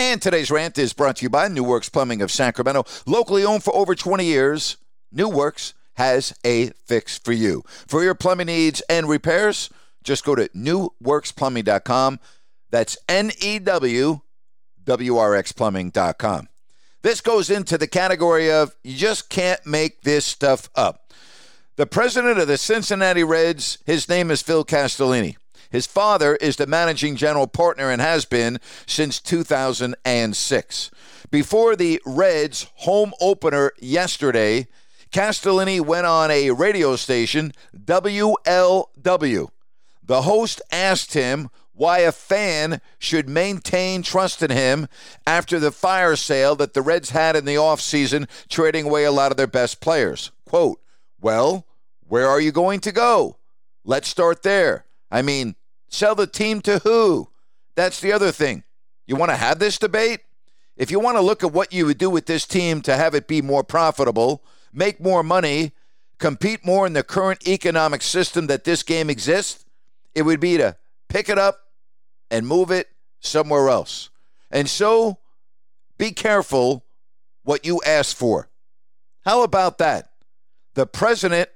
And today's rant is brought to you by New Works Plumbing of Sacramento. Locally owned for over 20 years, New Works has a fix for you. For your plumbing needs and repairs, just go to newworksplumbing.com. That's N E W W R X plumbing.com. This goes into the category of you just can't make this stuff up. The president of the Cincinnati Reds, his name is Phil Castellini. His father is the managing general partner and has been since 2006. Before the Reds' home opener yesterday, Castellini went on a radio station, WLW. The host asked him why a fan should maintain trust in him after the fire sale that the Reds had in the offseason, trading away a lot of their best players. Quote, Well, where are you going to go? Let's start there. I mean, sell the team to who? That's the other thing. You want to have this debate? If you want to look at what you would do with this team to have it be more profitable, make more money, compete more in the current economic system that this game exists, it would be to pick it up and move it somewhere else. And so be careful what you ask for. How about that? The president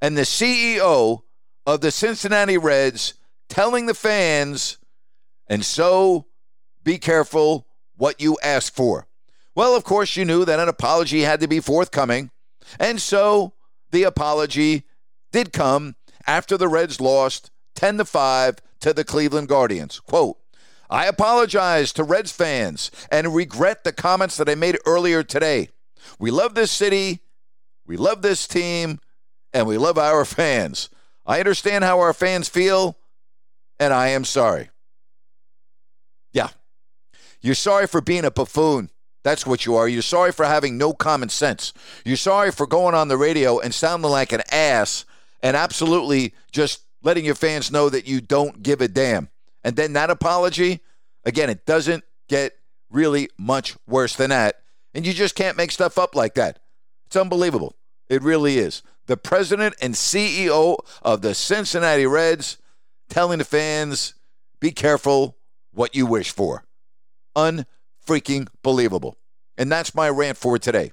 and the CEO of the Cincinnati Reds telling the fans, and so be careful what you ask for. Well, of course, you knew that an apology had to be forthcoming, and so the apology did come after the Reds lost 10 to 5 to the Cleveland Guardians. Quote, I apologize to Reds fans and regret the comments that I made earlier today. We love this city, we love this team, and we love our fans. I understand how our fans feel, and I am sorry. Yeah. You're sorry for being a buffoon. That's what you are. You're sorry for having no common sense. You're sorry for going on the radio and sounding like an ass and absolutely just letting your fans know that you don't give a damn. And then that apology, again, it doesn't get really much worse than that. And you just can't make stuff up like that. It's unbelievable. It really is. The president and CEO of the Cincinnati Reds telling the fans, be careful what you wish for. Unfreaking believable. And that's my rant for today.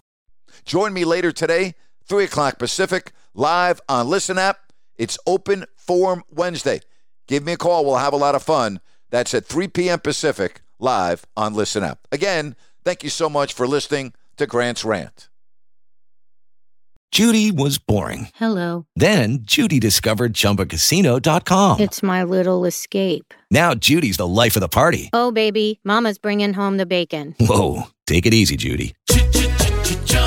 Join me later today, 3 o'clock Pacific, live on Listen App. It's Open Forum Wednesday. Give me a call. We'll have a lot of fun. That's at 3 p.m. Pacific, live on Listen App. Again, thank you so much for listening to Grant's Rant. Judy was boring. Hello. Then Judy discovered ChumbaCasino.com. It's my little escape. Now Judy's the life of the party. Oh, baby, Mama's bringing home the bacon. Whoa, take it easy, Judy.